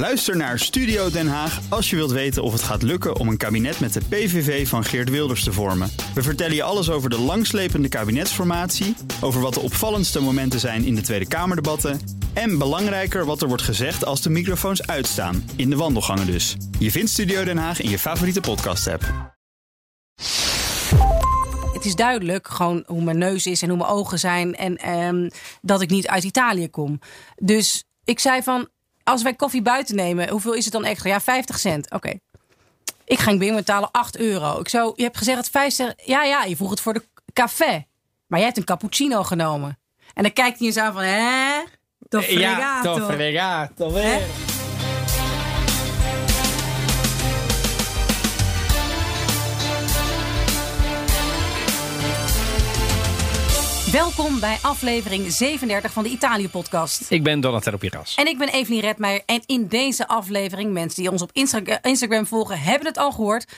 Luister naar Studio Den Haag als je wilt weten of het gaat lukken om een kabinet met de PVV van Geert Wilders te vormen. We vertellen je alles over de langslepende kabinetsformatie, over wat de opvallendste momenten zijn in de Tweede Kamerdebatten en belangrijker wat er wordt gezegd als de microfoons uitstaan, in de wandelgangen dus. Je vindt Studio Den Haag in je favoriete podcast-app. Het is duidelijk gewoon hoe mijn neus is en hoe mijn ogen zijn en ehm, dat ik niet uit Italië kom. Dus ik zei van, als wij koffie buiten nemen, hoeveel is het dan extra? Ja, 50 cent. Oké. Ik ging binnen betalen 8 euro. Ik zo, je hebt gezegd dat 50 Ja, ja, je vroeg het voor de café. Maar jij hebt een cappuccino genomen. En dan kijkt hij eens aan van, hè? Toch Ja, toch fregato. Hè? Welkom bij aflevering 37 van de Italië-podcast. Ik ben Donatello Piras. En ik ben Evelien Redmeijer. En in deze aflevering, mensen die ons op Insta- Instagram volgen, hebben het al gehoord.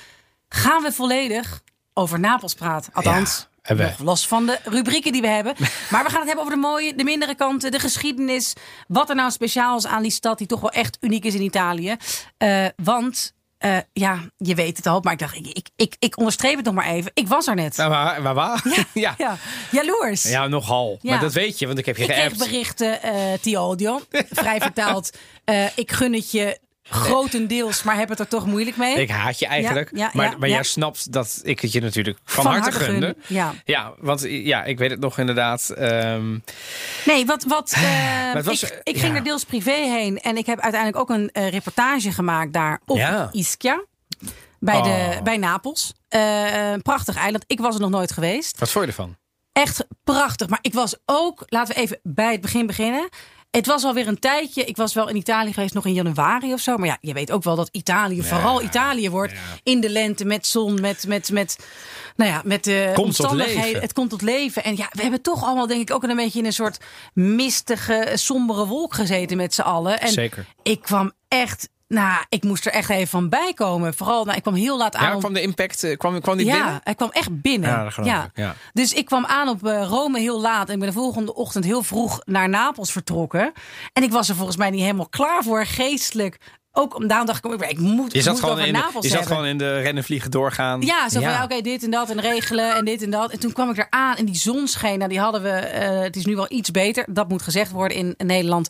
Gaan we volledig over Napels praten. Althans, Ja, nog los van de rubrieken die we hebben. Maar we gaan het hebben over de mooie, de mindere kanten, de geschiedenis. Wat er nou speciaal is aan die stad die toch wel echt uniek is in Italië. Eh, want, eh, ja, je weet het al. Maar ik dacht, ik, ik, ik, ik onderstreep het nog maar even. Ik was er net. Nou, waar, waar, waar? Ja. ja. Ja, jaloers. nogal. Ja. Maar dat weet je, want ik heb je Ik kreeg berichten, odio. Vrij vertaald. eh, ik gun het je grotendeels, maar heb het er toch moeilijk mee. Ik haat je eigenlijk. Ja, ja, maar ja, maar jij snapt dat ik het je natuurlijk van, Van harte harte gunde. gun, ja. ja, want ja, ik weet het nog inderdaad. ehm, Nee, wat. wat eh, het was, ik, ik ging er deels privé heen en ik heb uiteindelijk ook een eh, reportage gemaakt daar op Ja. Ischia. Bij, de, Oh. bij Napels. Eh, een prachtig eiland. Ik was er nog nooit geweest. wat vond je ervan? Echt prachtig. Maar ik was ook, laten we even bij het begin beginnen. Het was alweer een tijdje. Ik was wel in Italië geweest, nog in januari of zo. Maar ja, je weet ook wel dat Italië vooral Italië wordt. In de lente, met zon, met, met, met, nou ja, met de tot omstandigheden. leven. Het komt tot leven. En ja, we hebben toch allemaal, denk ik, ook een beetje in een soort mistige, sombere wolk gezeten met z'n allen. En Zeker. ik kwam echt, nou, ik moest er echt even van bijkomen. Vooral, nou, ik kwam heel laat aan. Ja, op- kwam de impact, eh, kwam, kwam die ja, binnen? hij kwam echt binnen. Ja, dat geloof ik, ja. Dus ik kwam aan op eh, Rome heel laat. En ik ben de volgende ochtend heel vroeg naar Napels vertrokken. En ik was er volgens mij niet helemaal klaar voor, geestelijk. Ook om daarom dacht ik, ik moet, Je zat, moet gewoon over in, de, Napels je zat hebben. gewoon in de rennen vliegen doorgaan. Ja, zo van ja, oké, dit en dat en regelen en dit en dat. En toen kwam ik er aan en die zon scheen. Nou, die hadden we, eh, het is nu wel iets beter. Dat moet gezegd worden in, Nederland.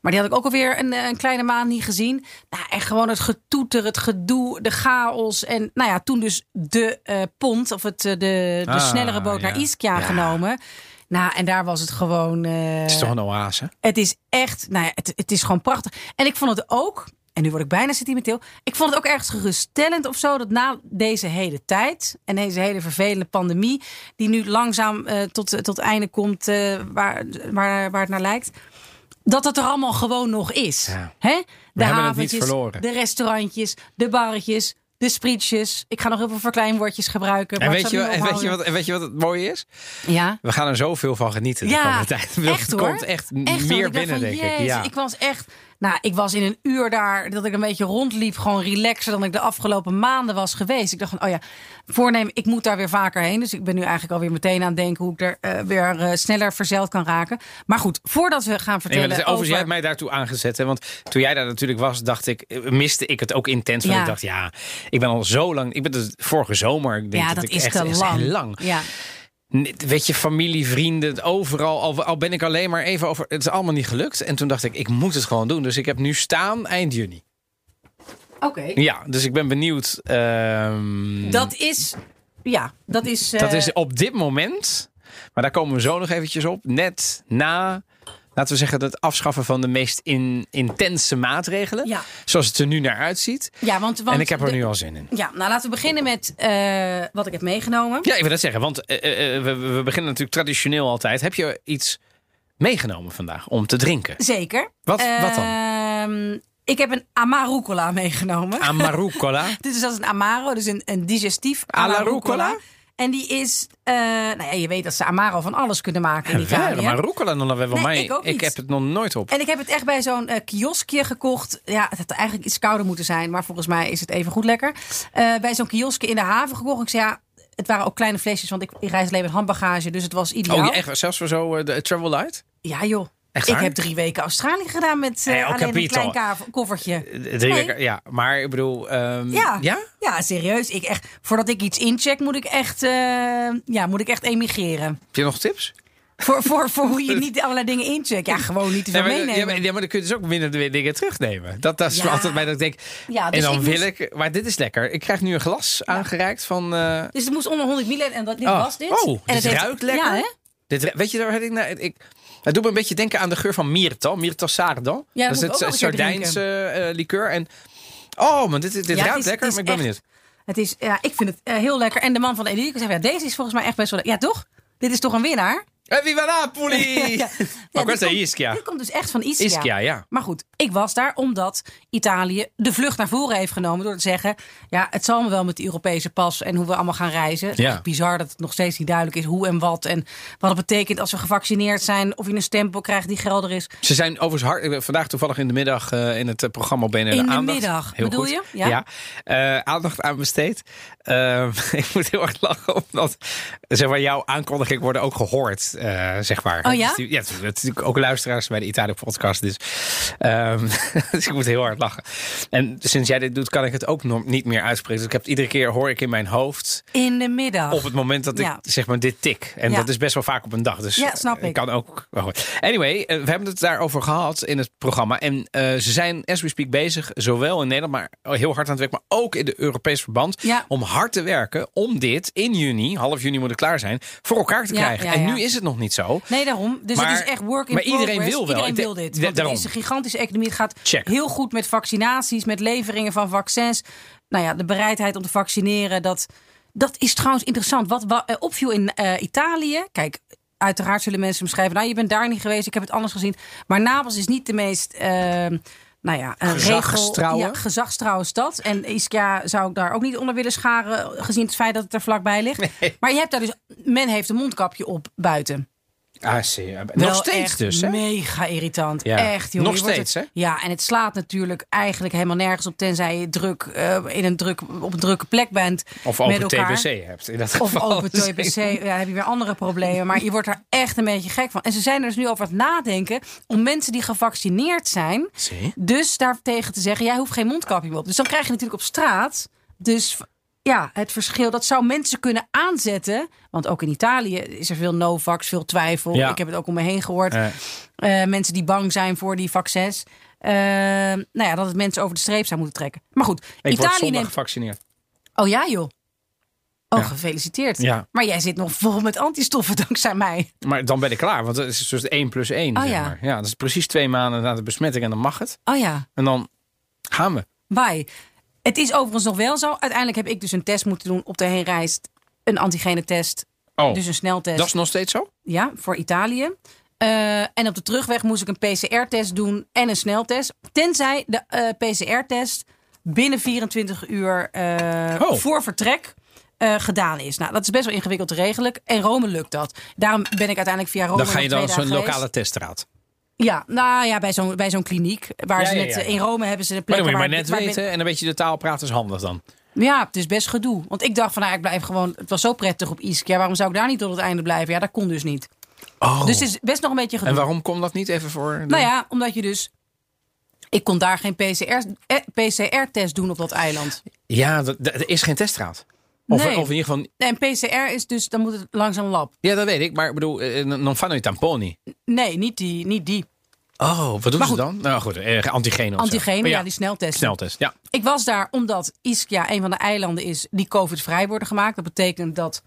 Maar die had ik ook alweer een, eh, een kleine maand niet gezien. Nou, en gewoon het getoeter, het gedoe, de chaos. En nou ja, toen dus de eh, pont of het, eh, de, de Ah, snellere boot ja. naar Ischia Ja. genomen. Nou, en daar was het gewoon... Het is toch een oase? het is echt, nou ja, het, het is gewoon prachtig. En ik vond het ook, en nu word ik bijna sentimenteel. Ik vond het ook ergens geruststellend of zo. Dat na deze hele tijd en deze hele vervelende pandemie. Die nu langzaam tot, tot einde komt waar, waar, waar het naar lijkt. Dat het er allemaal gewoon nog is. Ja. Hè? De haventjes, verloren. de restaurantjes, de barretjes, de sprietjes. Ik ga nog heel veel verkleinwoordjes gebruiken. En weet, je, en, weet je wat, en weet je wat het mooie is? Ja. We gaan er zoveel van genieten de Ja, komende tijd. Echt het hoor. komt echt, meer binnen, van, denk ik. Ja. Ik was echt. Nou, ik was in een uur daar dat ik een beetje rondliep, gewoon relaxer dan ik de afgelopen maanden was geweest. Ik dacht van, oh ja, voornemen, ik moet daar weer vaker heen. Dus ik ben nu eigenlijk alweer meteen aan het denken hoe ik er eh, weer eh, sneller verzeild kan raken. Maar goed, voordat we gaan vertellen is- overigens, jij over... hebt mij daartoe aangezet. Hè? Want toen jij daar natuurlijk was, dacht ik, eh, miste ik het ook intens. Want Ja. ik dacht, ja, ik ben al zo lang. Ik ben dus vorige zomer. Ik denk ja, dat ik is echt, te lang. heel lang. Ja. Weet je, familie, vrienden, overal. Al, al ben ik alleen maar even over. Het is allemaal niet gelukt. En toen dacht ik, ik moet het gewoon doen. Dus ik heb nu staan eind juni. Oké. Ja, dus ik ben benieuwd. ehm, Dat is, ja, dat is... dat eh, is op dit moment. Maar daar komen we zo nog eventjes op. Net na. Laten we zeggen, het afschaffen van de meest in, intense maatregelen. Ja. Zoals het er nu naar uitziet. Ja, want, want en ik heb er de- nu al zin in. Ja, nou laten we beginnen met eh, wat ik heb meegenomen. Ja, ik wil dat zeggen. Want eh, eh, we, we beginnen natuurlijk traditioneel altijd. Heb je iets meegenomen vandaag om te drinken? Zeker. Wat- wat dan? Ehm, ik heb een Amarucola meegenomen. Amarucola. Dit is als een Amaro, dus een, een digestief Amarucola. En die is, eh, nou ja, je weet dat ze Amaro van alles kunnen maken in Italië. maar rucola dan wel Nee, mij. ik ook heb het nog nooit op. En ik heb het echt bij zo'n eh, kioskje gekocht. Ja, het had eigenlijk iets kouder moeten zijn, maar volgens mij is het even goed lekker. Eh, bij zo'n kioskje in de haven gekocht. Ik zei ja, het waren ook kleine flesjes, want ik, ik reis alleen met handbagage, dus het was ideaal. Oh, ja, echt? Zelfs voor zo de Travel Light? Ja joh. Echt Ik heb drie weken Australië gedaan met eh, oh, alleen een klein koffertje. Eh, Drie Nee. weken, ja. Maar ik bedoel... ehm, Ja. ja? Ja, serieus. Ik echt, voordat ik iets incheck, moet ik echt, eh, ja, moet ik echt emigreren. Heb je nog tips? Voor, voor, voor hoe je niet allerlei dingen incheckt. Ja, gewoon niet te veel Ja, maar, ja, meenemen. maar, ja, maar dan kun je dus ook minder de- dingen terugnemen. Dat, dat is Ja. altijd bij dat ik denk. Ja, en dus dan ik wil moest- ik. Maar dit is lekker. Ik krijg nu een glas aangereikt van. eh, Dus het moest onder 100 milliliter en dat, dit Oh. was dit. Oh, en dit het ruikt lekker. Ja, hè? dit, weet je, daar had ik, nou, ik. Het doet me een beetje denken aan de geur van Myrtal. Myrtal Sardo. Ja, dat is het Sardijnse eh liqueur. En, oh, maar dit, dit Ja, ruikt is- lekker. maar ik ben echt- benieuwd. Het is, ja, ik vind het eh, heel lekker. En de man van de Elite zei, ja, deze is volgens mij echt best wel lekker. Ja, toch? Dit is toch een winnaar? Eh, viva Napoli! Ja, ja. Maar dit è komt- Ischia. Dit komt dus echt van Ischia. Ischia, ja. Maar goed, ik was daar omdat Italië de vlucht naar voren heeft genomen. Door te zeggen, ja, het zal me wel met die Europese pas en hoe we allemaal gaan reizen. Het is Ja. bizar dat het nog steeds niet duidelijk is hoe en wat. En wat het betekent als we gevaccineerd zijn. Of je een stempel krijgt die gelder is. Ze zijn overigens hard. ben Vandaag toevallig in de middag eh, in het eh, programma BNR In de aandacht. middag, Heel bedoel goed. je? Ja. Eh, aandacht aan besteed. Eh, ik moet heel erg lachen omdat zeg maar, jouw aankondiging worden ook gehoord, eh, zeg maar. Oh ja? Ja, het natuurlijk ook luisteraars bij de Italië podcast. Dus, ehm, dus ik moet heel hard lachen. En sinds jij dit doet, kan ik het ook nog niet meer uitspreken. Dus ik heb het iedere keer hoor ik in mijn hoofd In de middag. op het moment dat ik Ja. zeg maar dit tik. En Ja. dat is best wel vaak op een dag. Dus Ja, snap ik. kan ook. goed. Anyway, eh, we hebben het daarover gehad in het programma. En eh, ze zijn, as we speak, bezig, zowel in Nederland, maar heel hard aan het werk, maar ook in de Europees verband. Ja. Om hard te werken om dit in juni, half juni moet het klaar zijn, voor elkaar te krijgen. en nu is het nog niet zo. Nee, daarom. Dus Maar- het is echt work in maar iedereen wil wel. Iedereen wil dit. Want het is een gigantische economie. Het gaat Check. heel goed met vaccinaties, met leveringen van vaccins. Nou ja, de bereidheid om te vaccineren, dat, dat is trouwens interessant. Wat, wa- eh, opviel in eh, Italië, kijk... Uiteraard zullen mensen beschrijven, nou je bent daar niet geweest, ik heb het anders gezien. Maar Napels is niet de meest, eh, nou ja, een Gezagstrouwe? regel, ja, gezagstrouwe stad. En Ischia zou ik daar ook niet onder willen scharen, gezien het feit dat het er vlakbij ligt. Maar je hebt daar dus, men heeft een mondkapje op buiten. Ah, zie je. Nog steeds dus, hè? Mega irritant. Ja. Echt, jongen. Nog steeds, het- hè? Ja, en het slaat natuurlijk eigenlijk helemaal nergens op... tenzij je druk, eh, in een druk, op een drukke plek bent Of met open elkaar. TBC hebt. In dat Of geval. open TBC, ja, heb je weer andere problemen. Maar je wordt er echt een beetje gek van. En ze zijn er dus nu over aan het nadenken... om mensen die gevaccineerd zijn... Zie. dus daartegen te zeggen... jij hoeft geen mondkapje meer op. Dus dan krijg je natuurlijk op straat... dus ja, het verschil, dat zou mensen kunnen aanzetten. Want ook in Italië is er veel no-vax, veel twijfel. Ja. Ik heb het ook om me heen gehoord. Eh, Eh, mensen die bang zijn voor die vaccins. Eh, nou ja, dat het mensen over de streep zou moeten trekken. Maar goed, ik word Italië neemt... gevaccineerd. Oh ja, joh. Oh, Ja. gefeliciteerd. Ja. Maar jij zit nog vol met antistoffen dankzij mij. Maar dan ben ik klaar, want het is dus 1 plus 1. Oh, zeg ja. maar. ja, dat is precies twee maanden na de besmetting en dan mag het. Oh ja, En dan gaan we. bye. Het is overigens nog wel zo. Uiteindelijk heb ik dus een test moeten doen op de heenreis. Een antigenetest, Oh, dus een sneltest. dat is nog steeds zo? Ja, voor Italië. Eh, en op de terugweg moest ik een PCR-test doen en een sneltest. Tenzij de eh, PCR-test binnen 24 uur eh, Oh. voor vertrek gedaan is. Nou, dat is best wel ingewikkeld te regelen. En Rome lukt dat. Daarom ben ik uiteindelijk via Rome Dan ga je dan zo'n lokale geweest. Ja, nou ja, bij zo'n bij zo'n kliniek. Waar Ja, ze net, ja, ja. In Rome hebben ze de Maar dan plekken moet je maar net weten en een beetje de taal praten is handig dan. Ja, het is best gedoe. Want ik dacht van, nou, ik blijf gewoon... Het was zo prettig op Ischia. Waarom zou ik daar niet tot het einde blijven? Ja, dat kon dus niet. Oh. Dus het is best nog een beetje gedoe. en waarom komt dat niet even voor? de- Nou ja, omdat je dus... Ik kon daar geen PCR eh, PCR-test doen op dat eiland. Ja, er is geen testraad. Of, Nee. of in ieder geval... Nee, en PCR is dus, dan moet het langs een lab. Ja, dat weet ik. Maar ik bedoel, non fanno i tamponi. Nee, niet die. Niet die. Oh, wat doen Maar ze goed. dan? Nou goed, eh, antigene of. Antigenen, Oh, ja. die sneltesten. Sneltest, ja. Ik was daar omdat Ischia een van de eilanden is die COVID-vrij worden gemaakt. Dat betekent dat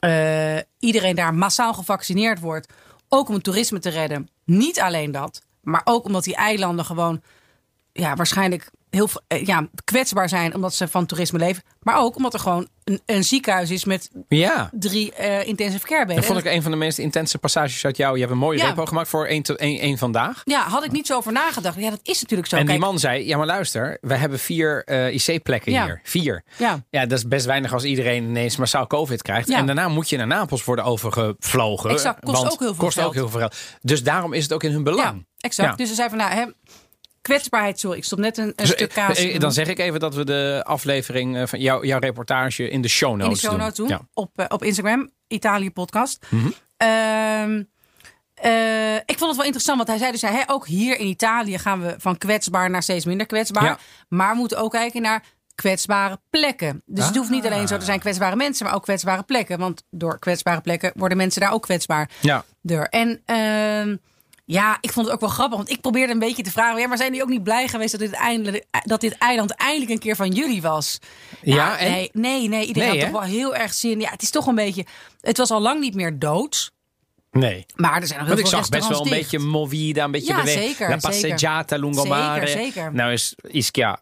eh, iedereen daar massaal gevaccineerd wordt. Ook om het toerisme te redden. Niet alleen dat, maar ook omdat die eilanden gewoon ja, waarschijnlijk heel eh, ja, kwetsbaar zijn omdat ze van toerisme leven. Maar ook omdat er gewoon een, een ziekenhuis is met Ja. drie eh, intensive care bedden. Dat vond ik een van de meest intense passages uit jou. Je hebt een mooie Ja. repo gemaakt voor één, één, één vandaag. Ja, had ik niet zo over nagedacht. Ja, dat is natuurlijk zo. en die man zei, ja maar luister, we hebben vier eh, IC-plekken Ja. hier. Vier. Ja. Ja, dat is best weinig als iedereen ineens massaal COVID krijgt. Ja. En daarna moet je naar Napels worden overgevlogen. Exact, kost ook heel veel kost geld. ook heel veel geld. Dus daarom is het ook in hun ja, belang. exact. Ja. Dus ze zei van, nou, hè, kwetsbaarheid, sorry, ik stop net een, een Dus, stuk kaas. dan zeg ik even dat we de aflevering eh, van jou, jouw reportage in de show notes in de show notes doen. Ja. Op, eh, op Instagram, Italië podcast. Mhm. Ehm, eh, ik vond het wel interessant, want hij zei dus, hè, ook hier in Italië gaan we van kwetsbaar naar steeds minder kwetsbaar. Ja. Maar we moeten ook kijken naar kwetsbare plekken. Dus het hoeft niet alleen zo te zijn kwetsbare mensen, maar ook kwetsbare plekken. Want door kwetsbare plekken worden mensen daar ook kwetsbaar. Ja. Door. En ehm, ja, ik vond het ook wel grappig, want ik probeerde een beetje te vragen, ja, maar zijn jullie ook niet blij geweest dat dit, eindelijk, dat dit eiland eindelijk een keer van jullie was? Ja, en? nee, nee, nee, iedereen Nee, had toch wel heel erg zin. Ja, het is toch een beetje, het was al lang niet meer doods. Nee. Maar er zijn nog heel Want ik zag best wel een beetje movida, een beetje Ja, beweging. zeker, La passeggiata, lungomare. Zeker, zeker. Nou is Ischia u-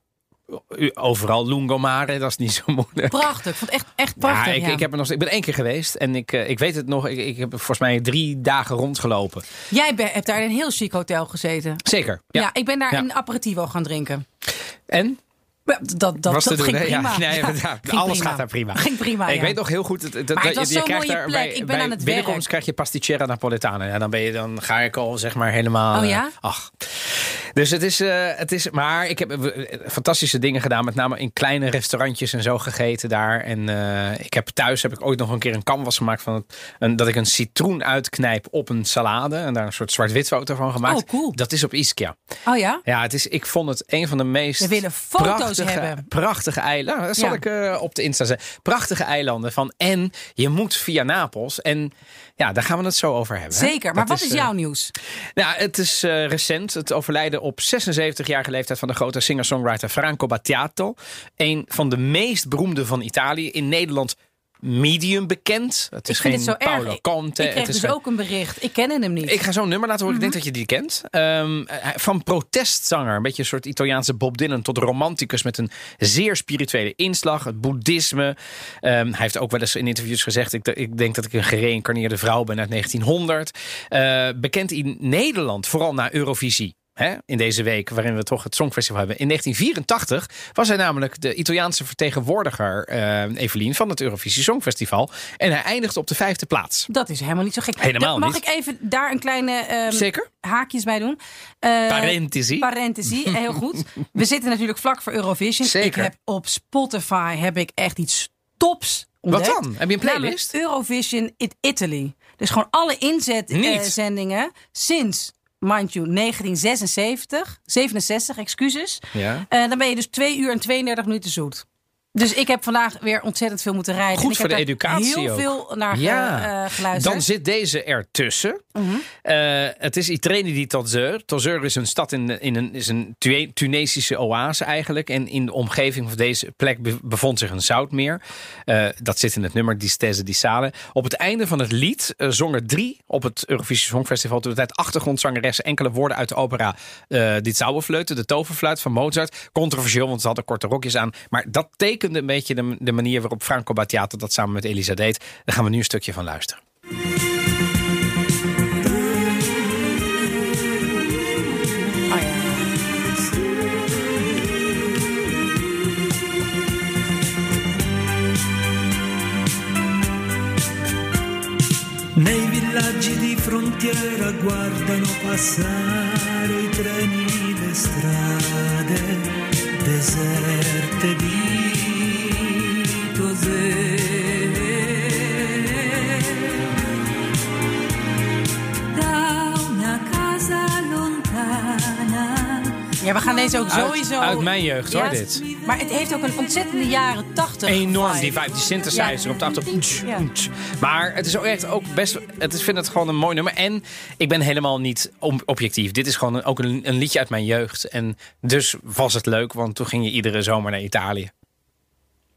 overal lungomare, dat is niet zo moeilijk. Prachtig, ik vond echt, echt prachtig. Ja, ik, ja. ik, heb er nog, ik ben één keer geweest en ik, eh, ik weet het nog. Ik, ik heb volgens mij drie dagen rondgelopen. Jij hebt daar in een heel chic hotel gezeten. Zeker. Ja, Ja. ik ben daar een aperitivo gaan drinken. En? Ja, Dat, dat, dat ging? Ja, prima. nee, Ja, ja, ging alles prima. gaat daar prima. Ging prima, Ik ja. weet nog heel goed. Dat, dat, je krijgt daar plek. Bij, Ik ben bij aan het binnenkomst werk. krijg je pasticcera napoletana. Ja, dan, ben je, dan ga ik al zeg maar helemaal... Oh ja? eh, ach. Dus het is, eh, het is... Maar ik heb eh, fantastische dingen gedaan. Met name in kleine restaurantjes en zo gegeten daar. En ik heb thuis heb ik ooit nog een keer een canvas gemaakt van het, een, dat ik een citroen uitknijp op een salade. En daar een soort zwart-wit foto van gemaakt. Oh, cool. Dat is op Ischia. Oh ja? Ja, het is, ik vond het een van de meest We willen foto's prachtige, hebben. prachtige eilanden. Dat zal Ja. ik eh, op de Insta zetten. Prachtige eilanden van en je moet via Napels. En ja, daar gaan we het zo over hebben. hè. Zeker. Maar wat is eh, jouw nieuws? nou, het is eh, recent. Het overlijden op 76-jarige leeftijd van de grote singer-songwriter Franco Battiato. Een van de meest beroemde van Italië. In Nederland medium bekend. Het is geen. Paolo Conte. Ik kreeg het is dus geen- ook een bericht. Ik ken hem niet. ik ga zo'n nummer laten horen. Ik denk dat je die kent. Ehm, hij- van protestzanger, een beetje een soort Italiaanse Bob Dylan, tot romanticus met een zeer spirituele inslag. Het boeddhisme. Ehm, hij heeft ook wel eens in interviews gezegd: ik, ik denk dat ik een gereïncarneerde vrouw ben uit 1900. Eh, bekend in Nederland, vooral na Eurovisie. Hè, in deze week, waarin we toch het Songfestival hebben. In 1984 was hij namelijk de Italiaanse vertegenwoordiger, eh, Evelien, van het Eurovisie Songfestival. En hij eindigde op de vijfde plaats. Dat is helemaal niet zo gek. Helemaal Mag niet. ik even daar een kleine ehm, Zeker? haakjes bij doen? Eh, Parentesi. Parentesi, heel goed. We zitten natuurlijk vlak voor Eurovision. Zeker. Ik heb op Spotify heb ik echt iets tops ontdekt. Wat dan? Heb je een playlist? Namelijk Eurovision in Italy. Dus gewoon alle inzetzendingen sinds, mind you, 1976, 67, excuses. Ja. Eh, dan ben je dus 2 uur en 32 minuten zoet. Dus ik heb vandaag weer ontzettend veel moeten rijden. Goed en ik voor heb de educatie heel ook. veel naar Ja. ge- eh, geluisterd. Dan zit deze ertussen. Mhm. Eh, het is Itreni di Tozeur. Tozeur is een stad in, in een, is een Tunesische oase eigenlijk. En in de omgeving van deze plek be- bevond zich een zoutmeer. Eh, dat zit in het nummer Die Stese di Sale. Op het einde van het lied eh, zongen drie op het Eurovisie Songfestival... toen de tijd achtergrondzangeressen enkele woorden uit de opera... eh Dit Zauberfleuten, de toverfluit van Mozart. Controversieel, want ze hadden korte rokjes aan. Maar dat tekende een beetje de, manier waarop Franco Battiato... dat samen met Elisa deed. Daar gaan we nu een stukje van luisteren. Nei villaggi di frontiera guardano passare i treni, le strade deserte di Ja, we gaan deze ook Uit- sowieso... uit mijn jeugd, hoor, dit. Maar het heeft ook een ontzettende jaren 80 Enorm, vibe. die vibe, die synthesizer op de achtergrond. Maar het is ook echt ook best. Het is, vind het gewoon een mooi nummer. En ik ben helemaal niet objectief. Dit is gewoon ook een, een liedje uit mijn jeugd. En dus was het leuk, want toen ging je iedere zomer naar Italië.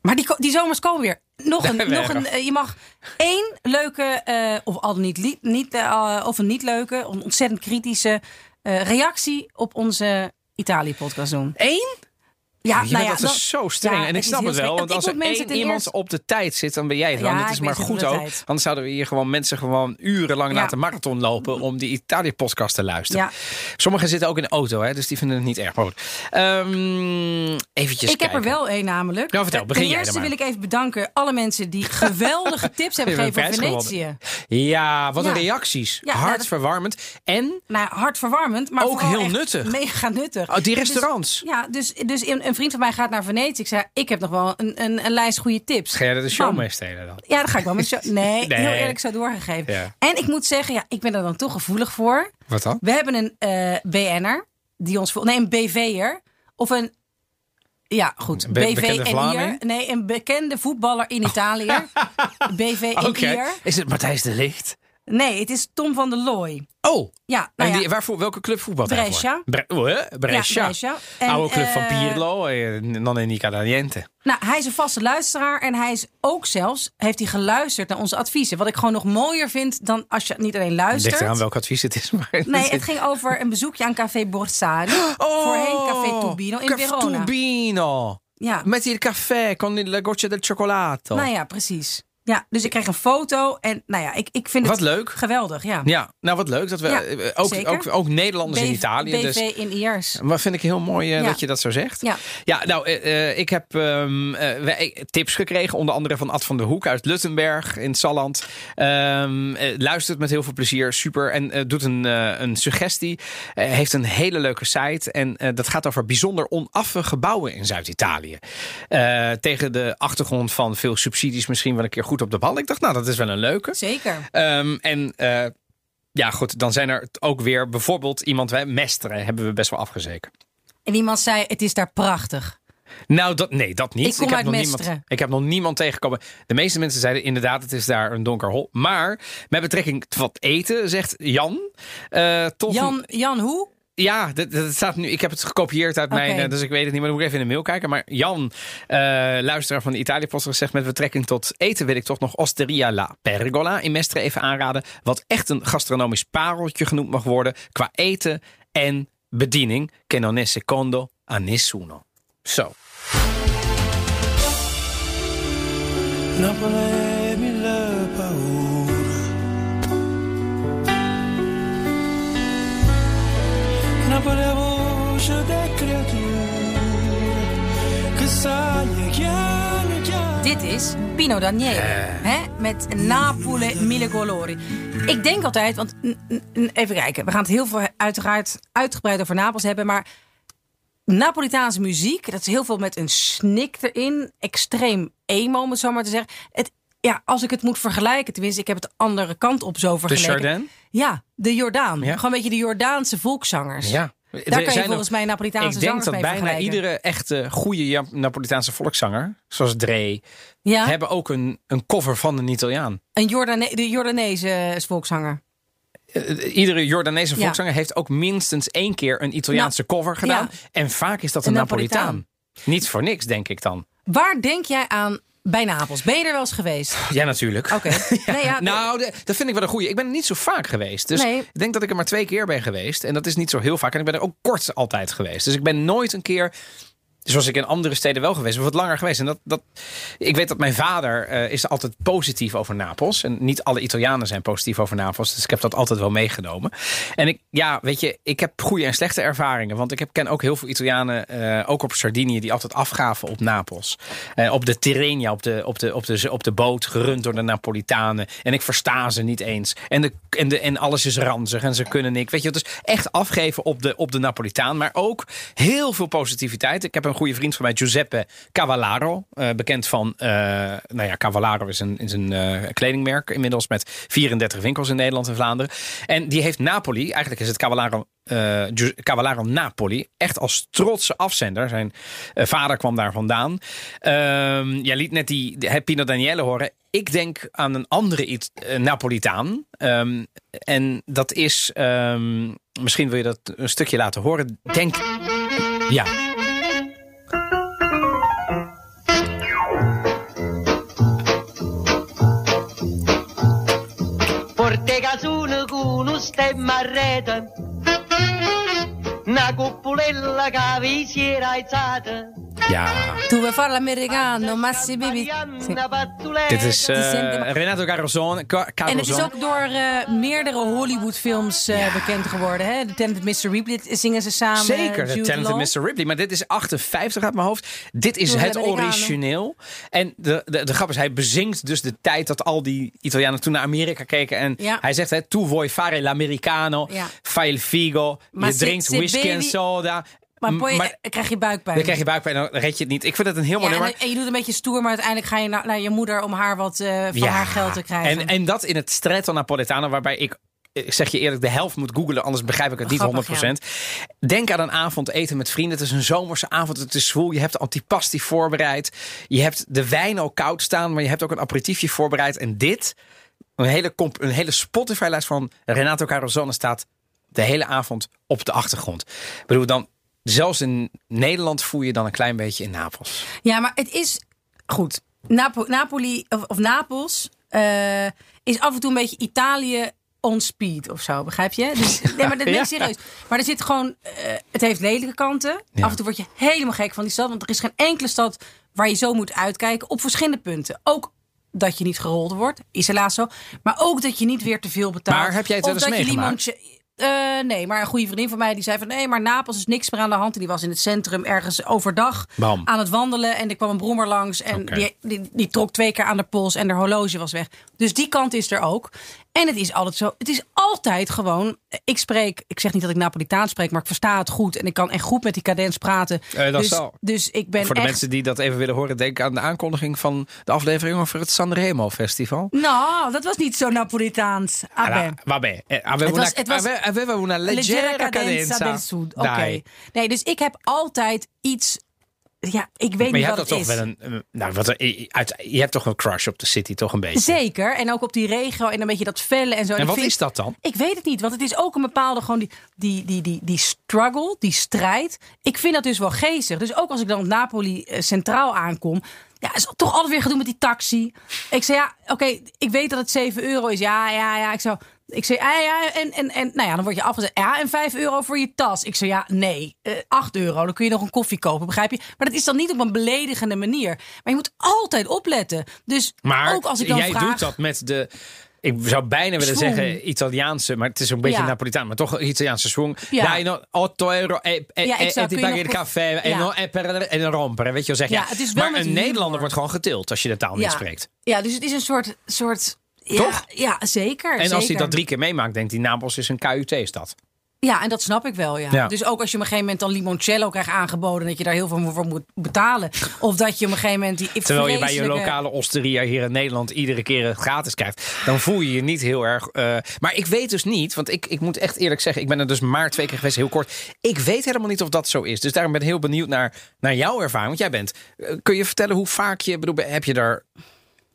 Maar die, die zomers komen weer. Nog een, nog een je. eh, je mag één leuke, eh, of al niet, niet eh, of een niet leuke, een ontzettend kritische reactie op onze Italië-podcast doen. Eén? Ja, je nou ja, dat- zo streng. ja, en ik is snap het wel. Want als er één iemand op de tijd zit, dan ben jij het wel. Ja, is maar goed ook. tijd. Anders zouden we hier gewoon mensen gewoon urenlang laten marathon lopen om die Italië-podcast te luisteren. Sommigen zitten ook in de auto, hè, dus die vinden het niet erg. Goed. Ehm, eventjes Ik heb er wel één namelijk. Nou, vertel, begin Ten eerste wil ik even bedanken alle mensen die geweldige tips hebben gegeven voor Venetië. Ja, wat een reacties. Nou, Hartverwarmend. En Nou, hartverwarmend, maar Ook heel nuttig. Mega nuttig. oh, die Dus- restaurants. ja, dus, dus in een vriend van mij gaat naar Venetië. Ik zei, ik heb nog wel een, een, een lijst goede tips. Ga jij er de show mee stelen dan? Ja, dat ga ik wel met zo. Nee, Nee. heel eerlijk zo doorgegeven. Ja. En ik moet zeggen, ja, ik ben er dan toch gevoelig voor. Wat dan? We hebben een eh BN'er die ons nee een BV'er of een ja goed be- BV en nee een bekende voetballer in Italië BV en Is het Matthijs de Licht? Nee het is Tom van der Looy Oh, ja nou en ja, die, waarvoor, welke club voetbalt hij Brescia. Bre oh, hè? Brescia. Ja, Brescia. En, Oude club van eh, Pirlo, eh, mica da niente. nou hij is een vaste luisteraar en hij is ook zelfs heeft hij geluisterd naar onze adviezen wat ik gewoon nog mooier vind dan als je niet alleen Het luistert ligt eraan welk advies het is. Maar Nee, het ging over een bezoekje aan Café Borsari. Oh, voorheen Café Tubino in Café Verona. Tubino. Ja, Met il caffè con la goccia del cioccolato. nou ja, precies. Ja, dus ik kreeg een foto en nou ja, ik, ik vind Wat het leuk. geweldig. Ja. Ja, nou wat leuk dat we Ja, eh, ook, ook, ook Nederlanders in Italië. BV Dus, in IERS. maar vind ik heel mooi eh, Ja. dat je dat zo zegt. Ja. Ja, nou, eh, ik heb ehm, eh, tips gekregen. Onder andere van Ad van der Hoek uit Luttenberg in Salland. Ehm, eh, luistert met heel veel plezier. Super. En doet een, een suggestie. Heeft een hele leuke site. En dat gaat over bijzonder onaffe gebouwen in Zuid-Italië. Tegen de achtergrond van veel subsidies misschien wel een keer goed op de bal. Ik dacht, nou, dat is wel een leuke. Zeker. Ehm, en eh, ja, goed, dan zijn er ook weer bijvoorbeeld iemand, wij Mesteren hebben we best wel afgezeken. En iemand zei, het is daar prachtig. Nou, dat, nee, dat niet. Ik kom heb uit nog Mesteren. niemand, ik heb nog niemand tegengekomen. De meeste mensen zeiden inderdaad, het is daar een donker hol. Maar met betrekking tot wat eten, zegt Jan. eh, toch, Jan, Jan hoe? Ja, dat, dat staat nu, ik heb het gekopieerd uit mijn, eh, dus ik weet het niet, maar dan moet ik even in de mail kijken. Maar Jan, eh, luisteraar van de Italië-post, zegt met betrekking tot eten wil ik toch nog Osteria La Pergola in Mestre even aanraden. Wat echt een gastronomisch pareltje genoemd mag worden qua eten en bediening. Che non è secondo a nessuno. Zo. Napoli Dit is Pino Daniele. Hè? Met Napoli Mille Colori. Ik denk altijd, want even kijken. We gaan het heel veel uiteraard uitgebreid over Napels hebben. Maar Napolitaanse muziek, dat is heel veel met een snik erin. Extreem emo, om het zo maar te zeggen. Het, ja, als ik het moet vergelijken, tenminste, ik heb het de andere kant op zo De vergeleken. Chardin? Ja, de Jordaan. Ja. Gewoon een beetje de Jordaanse volkszangers. Ja. Daar kan je zijn volgens nog- mij Napolitaanse Ik denk zangers dat bijna iedere echte goede Napolitaanse volkszanger, zoals Dre, ja, hebben ook een, een cover van een Italiaan. een Jordane de Jordaanese volkszanger. Eh, iedere Jordaanese Ja. volkszanger heeft ook minstens één keer een Italiaanse cover gedaan. ja. En vaak is dat Een een, Napolitaan. Napolitaan. Niet voor niks, denk ik dan. Waar denk jij aan bij Napels? Ben je er wel eens geweest? Ja, natuurlijk. Oké. Nee, ja, Nou, de- dat vind ik wel een goeie. Ik ben er niet zo vaak geweest. Dus Nee. ik denk dat ik er maar twee keer ben geweest. En dat is niet zo heel vaak. En ik ben er ook kort altijd geweest. Dus ik ben nooit een keer... Zoals ik in andere steden wel geweest ben, wat langer geweest. En dat, dat, ik weet dat mijn vader eh, is altijd positief over Napels. En niet alle Italianen zijn positief over Napels. Dus ik heb dat altijd wel meegenomen. En ik, ja, weet je, ik heb goede en slechte ervaringen. Want ik heb, ken ook heel veel Italianen, eh, ook op Sardinië, die altijd afgaven op Napels. Eh, op de Tirrenia, op de, op, de, op, de, op de boot, gerund door de Napolitanen. En ik versta ze niet eens. En, de, en, de, en alles is ranzig en ze kunnen niks. Weet je, dus echt afgeven op de, op de Napolitaan. Maar ook heel veel positiviteit. Ik heb een goede vriend van mij, Giuseppe Cavallaro. eh, bekend van, eh, nou ja, Cavallaro is een, is een eh, kledingmerk. Inmiddels met 34 winkels in Nederland en Vlaanderen. En die heeft Napoli, eigenlijk is het Cavallaro Cavallaro Napoli. Echt als trotse afzender. Zijn vader kwam daar vandaan. Ehm jij liet net die, die Pino Daniele horen. Ik denk aan een andere eh, Napolitaan. Ehm, en dat is, ehm, misschien wil je dat een stukje laten horen. Denk, ja. Casune con un stemma a rete, una cuppolella che vi si era alzata. Ja, Tu vuoi fare l'americano, ma si bevi... Marianna Pattuletta. dit is eh, Renato Carosone. Ca- En het is ook door eh, meerdere Hollywood-films eh, bekend geworden. Hè? The Talented Mr. Ripley dit zingen ze samen. Zeker, de Jude Talented. Mr. Ripley. Maar dit is 58 uit mijn hoofd. Dit is Doe het origineel. En de, de, de grap is, hij bezingt dus de tijd dat al die Italianen toen naar Amerika keken. En Ja. hij zegt, hè, tu vuoi fare l'americano, Ja. fai il figo, Maar je se- drinkt se whisky en soda. Maar, maar- eh, krijg je buikpijn. Dan krijg je buikpijn en dan red je het niet. Ik vind het een heel ja, mooi en, nummer. en je doet een beetje stoer, maar uiteindelijk ga je naar, naar je moeder om haar wat eh, van Ja. haar geld te krijgen. En, en dat in het Stretto Napoletano, waarbij ik, ik zeg je eerlijk, de helft moet googelen, anders begrijp ik het niet Grappig, 100%. Denk aan een avond eten met vrienden. Het is een zomerse avond, het is zwoel. Je hebt de antipasti voorbereid. Je hebt de wijn al koud staan, maar je hebt ook een aperitiefje voorbereid. En dit, een hele, comp- een hele Spotify-lijst van Renato Carosone staat de hele avond op de achtergrond. Ik bedoel, dan, zelfs in Nederland voel je dan een klein beetje in Napels. Ja, maar het is goed. Napo- Napoli of, of Napels eh, is af en toe een beetje Italië on speed of zo, begrijp je? Dus, nee, maar dat ben ik serieus. Maar er zit gewoon, eh, het heeft lelijke kanten. Ja. Af en toe word je helemaal gek van die stad, want er is geen enkele stad waar je zo moet uitkijken op verschillende punten. Ook dat je niet gerold wordt, is helaas zo. Maar ook dat je niet weer te veel betaalt. Maar heb jij het wel eens meegemaakt? Eh, nee, maar een goede vriendin van mij die zei van nee, maar Napels is niks meer aan de hand. En die was in het centrum ergens overdag Bam. aan het wandelen. En er kwam een brommer langs. En die, die, die trok twee keer aan de pols en de horloge was weg. Dus die kant is er ook. En het is altijd zo. Het is altijd gewoon. Ik spreek, ik zeg niet dat ik Napolitaans spreek, maar ik versta het goed. En ik kan echt goed met die cadens praten. Eh, dat dus, zal. dus ik ben Voor de echt. mensen die dat even willen horen, denk aan de aankondiging van de aflevering over het Sanremo Festival. Nou, dat was niet zo Napolitaans. Vabbè, eh, aveva, Het was- una, leggera, cadenza. del Sud. Oké. Nee, dus ik heb altijd iets. Ja, ik weet Maar niet je hebt wat toch het toch is. wel een, een- nou, wat, er- uit, je hebt toch een crush op de city, toch een beetje? Zeker. En ook op die regio en een beetje dat vellen en zo. En ik wat vind- is dat dan? Ik weet het niet, want het is ook een bepaalde gewoon die, die, die, die, die struggle, die strijd. Ik vind dat dus wel geestig. Dus ook als ik dan op Napoli eh, centraal aankom, ja, is toch altijd weer gedoe met die taxi. Ik zei ja, oké, ik weet dat het 7 euro is. Ja, ja, ja. Ik zou, ik zei ja, ja, en, en, en nou ja, dan word je afgezet. Ja, en 5 euro voor je tas. Ik zei ja, nee, eh 8 euro. Dan kun je nog een koffie kopen, begrijp je? Maar dat is dan niet op een beledigende manier. Maar je moet altijd opletten. Dus Maar ook als ik dan jij vraag, doet dat met de... Ik zou bijna willen zeggen Italiaanse, maar het is een beetje Ja. Napolitaan, maar toch Italiaanse swing. Ja. Dai no, 8 euro e, e, Ja, e, exact. e ti paghi il caffè en, Ja. no, e per en rompere, weet je wel zeg je. Ja, het is wel maar een. Nederlander wordt gewoon getild als je de taal niet spreekt. Ja, dus het is een soort. soort Toch? Ja, zeker. En als hij dat drie keer meemaakt, denkt hij Napels is een KUT-stad. Ja, en dat snap ik wel. Ja. Ja. Dus ook als je op een gegeven moment dan limoncello krijgt aangeboden, dat je daar heel veel voor moet betalen. Of dat je op een gegeven moment die. Terwijl je bij je lokale osteria hier in Nederland iedere keer het gratis krijgt. Dan voel je je niet heel erg. eh, maar ik weet dus niet, want ik, ik moet echt eerlijk zeggen, ik ben er dus maar twee keer geweest, heel kort. Ik weet helemaal niet of dat zo is. Dus daarom ben ik heel benieuwd naar, naar jouw ervaring. Want jij bent. eh, kun je vertellen hoe vaak je. Bedoel, heb je daar.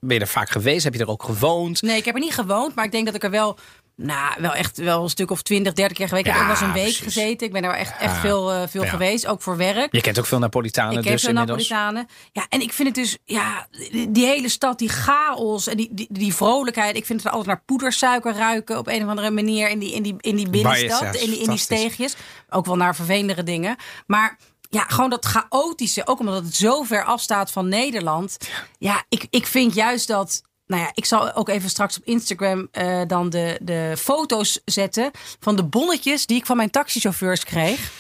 Ben je er vaak geweest? Heb je er ook gewoond? Nee, ik heb er niet gewoond, maar ik denk dat ik er wel. Nou, wel echt wel een stuk of 20, 30 keer geweest. ik heb Ja, ook wel eens een week precies. gezeten. Ik ben er wel echt, echt veel, eh, veel Ja. geweest, ook voor werk. Je kent ook veel Napolitanen, Ik ken dus veel inmiddels. Napolitanen. Ja, en ik vind het dus, ja, die, hele stad, die chaos en die, die, die vrolijkheid. Ik vind het er altijd naar poedersuiker ruiken op een of andere manier in die, in die, in die binnenstad, ja, in die, in die steegjes. Ook wel naar vervelendere dingen. Maar ja, gewoon dat chaotische, ook omdat het zo ver afstaat van Nederland. Ja, ik, ik vind juist dat. Nou ja, ik zal ook even straks op Instagram eh, dan de, de foto's zetten van de bonnetjes die ik van mijn taxichauffeurs kreeg.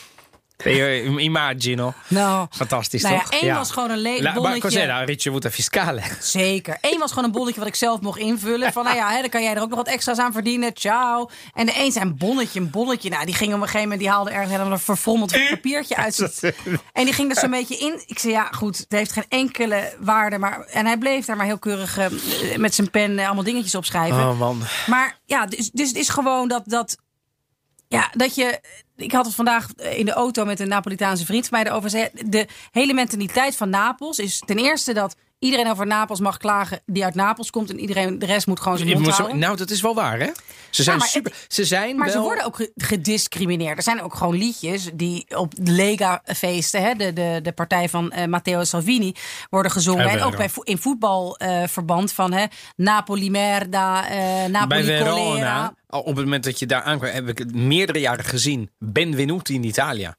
Immagino. Nou, Fantastisch, nou ja, toch? één was gewoon een le- La, maar bonnetje. cos'è la ricevuta fiscale? Zeker. Eén was gewoon een bonnetje wat ik zelf mocht invullen. Van nou ja, hè, dan kan jij er ook nog wat extra's aan verdienen. Ciao. En de een zei een bonnetje, een bonnetje. Nou, die ging op een gegeven moment, die haalde ergens helemaal een verfrommeld papiertje uit. zijn- En die ging er zo'n beetje in. Ik zei ja, goed, het heeft geen enkele waarde. Maar, en hij bleef daar maar heel keurig eh, met zijn pen eh, allemaal dingetjes opschrijven. Oh man. Maar ja, dus, dus het is gewoon dat, dat, ja, dat je. Ik had het vandaag in de auto met een Napolitaanse vriend van mij erover. De hele mentaliteit van Napels is ten eerste dat iedereen over Napels mag klagen die uit Napels komt. En iedereen, de rest moet gewoon zijn mond houden. nou, dat is wel waar, hè? Ze zijn super. ze zijn Maar wel... ze worden ook ge- gediscrimineerd. Er zijn ook gewoon liedjes die op Lega-feesten, hè, de, de, de partij van eh, Matteo Salvini, worden gezongen. Eh, en ook bij, vo- in voetbalverband van hè, Napoli merda, eh, Napoli Bij colera. Verona, op het moment dat je daar aankwam, heb ik het meerdere jaren gezien. Benvenuti in Italia.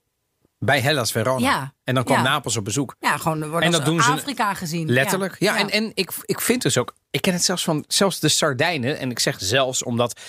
Bij Hellas Verona. Ja, En dan kwam ja. Napels op bezoek. Ja, gewoon wordt En als dat doen ze Afrika gezien. Letterlijk. Ja, en, en ik, ik vind dus ook. Ik ken het zelfs van zelfs de Sardijnen. En ik zeg zelfs omdat.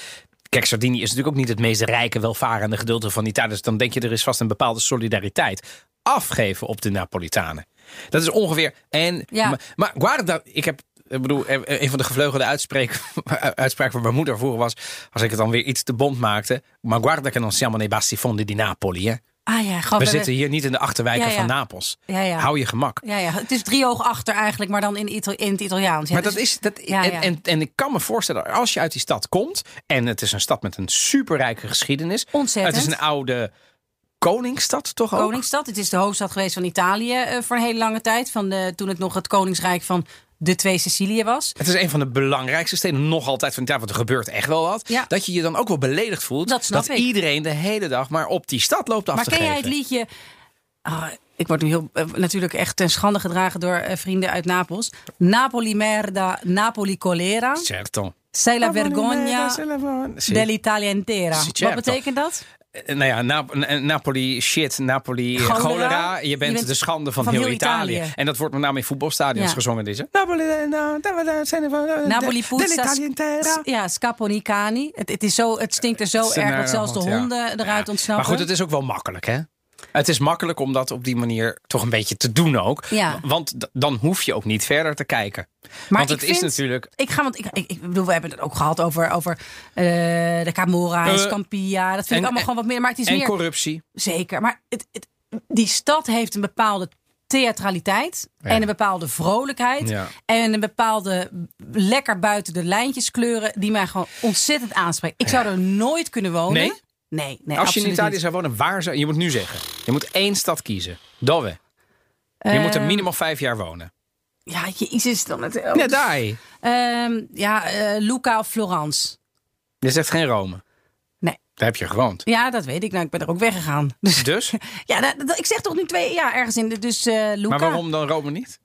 Kijk, Sardinië is natuurlijk ook niet het meest rijke, welvarende gedeelte van Italië. Dus dan denk je, er is vast een bepaalde solidariteit. Afgeven op de Napolitanen. Dat is ongeveer. En, Ja. maar, maar guarda, ik heb. Ik bedoel, een van de gevleugelde uitspreek, uitspraken van mijn moeder vroeger was. Als ik het dan weer iets te bond maakte. Maar guarda che non siamo nei bassi fondi di Napoli. Hè? Ah ja, We zitten hier niet in de achterwijken Ja, ja. van Napels. Ja, ja. Hou je gemak. Ja, ja, het is drie hoog achter eigenlijk, maar dan in, in het Italiaans. Maar dus- dat is, dat. En, en ik kan me voorstellen, als je uit die stad komt... en het is een stad met een superrijke geschiedenis. Ontzettend. Het is een oude koningsstad, toch ook? Koningsstad. Het is de hoofdstad geweest van Italië eh, voor een hele lange tijd. Van de, toen het nog het koningsrijk van de twee Sicilië was. Het is een van de belangrijkste steden, nog altijd van ja, want er gebeurt echt wel wat. Ja. Dat je je dan ook wel beledigd voelt. Dat snap ik. iedereen de hele dag maar op die stad loopt af Maar te ken geven. jij het liedje... Ah, ik word nu heel, eh, natuurlijk echt ten schande gedragen door eh, vrienden uit Napels. Napoli merda, Napoli colera. Certo. Sei la vergogna dell'Italia intera. Wat betekent dat? Eh, Nou ja, Nap- Napoli shit, Napoli eh, Cholera. cholera. Je bent, Je bent de schande van, van heel heel Italië. Italië. En dat wordt met name in voetbalstadions Ja. gezongen. Deze. Napoli, eh, nou, Napoli, puzza. intera. Ja, scaponicani. Het, het, is zo, het stinkt er zo erg dat zelfs de honden eruit ontsnappen. Maar goed, het is ook wel makkelijk, hè? Het is makkelijk om dat op die manier toch een beetje te doen ook. Ja. Want dan hoef je ook niet verder te kijken. Maar Want het is natuurlijk... Ik ga, want ik, ik, ik bedoel, we hebben het ook gehad over, over eh, de Camorra en Eh, Scampia. Dat vind en- ik allemaal gewoon wat meer. Maar het is En meer. corruptie. Zeker. Maar het, het, die stad heeft een bepaalde theatraliteit. Ja. En een bepaalde vrolijkheid. Ja. En een bepaalde lekker buiten de lijntjes kleuren. Die mij gewoon ontzettend aanspreekt. Ik zou er nooit kunnen wonen. Nee? Nee, nee Als je in Italië niet. zou wonen, waar zou... Je moet nu zeggen. Je moet één stad kiezen. Dove. Je moet er Ehm, minimaal vijf jaar wonen. Ja, jezus dan. Het, Ja, daar. Ehm, ja, eh, Luca of Florence. Je zegt geen Rome. Nee. Daar heb je gewoond. Ja, dat weet ik. Nou, ik ben er ook weggegaan. Dus Dus? ja, dat, dat- ik zeg toch nu twee jaar ergens in de. Dus eh Luca. Maar waarom dan Rome niet?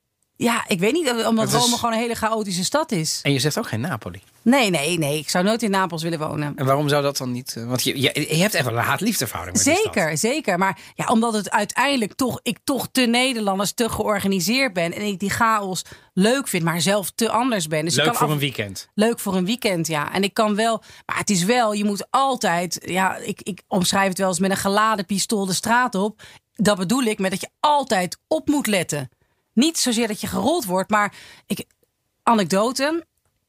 Ja, ik weet niet. Omdat Het is- Rome gewoon een hele chaotische stad is. En je zegt ook geen Napoli. Nee, nee, nee. Ik zou nooit in Napels willen wonen. En waarom zou dat dan niet? eh, Want je, je, je hebt echt wel een haat-liefdeverhouding met die stad. Zeker, zeker. Maar ja, omdat het uiteindelijk toch, ik toch te Nederlanders, te georganiseerd ben. En ik die chaos leuk vind, maar zelf te anders ben. Dus Leuk kan voor af- een weekend. Leuk voor een weekend, ja. En ik kan wel, maar het is wel, je moet altijd, ja, ik, ik omschrijf het wel eens met een geladen pistool de straat op. Dat bedoel ik met dat je altijd op moet letten. Niet zozeer dat je gerold wordt, maar ik, anekdote.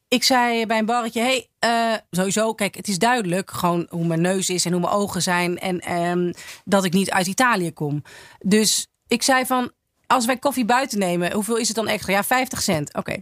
Ik zei bij een barretje, hey, eh, sowieso, kijk, het is duidelijk gewoon hoe mijn neus is en hoe mijn ogen zijn en ehm, dat ik niet uit Italië kom. Dus ik zei van, als wij koffie buiten nemen, hoeveel is het dan extra? Ja, 50 cent. Oké.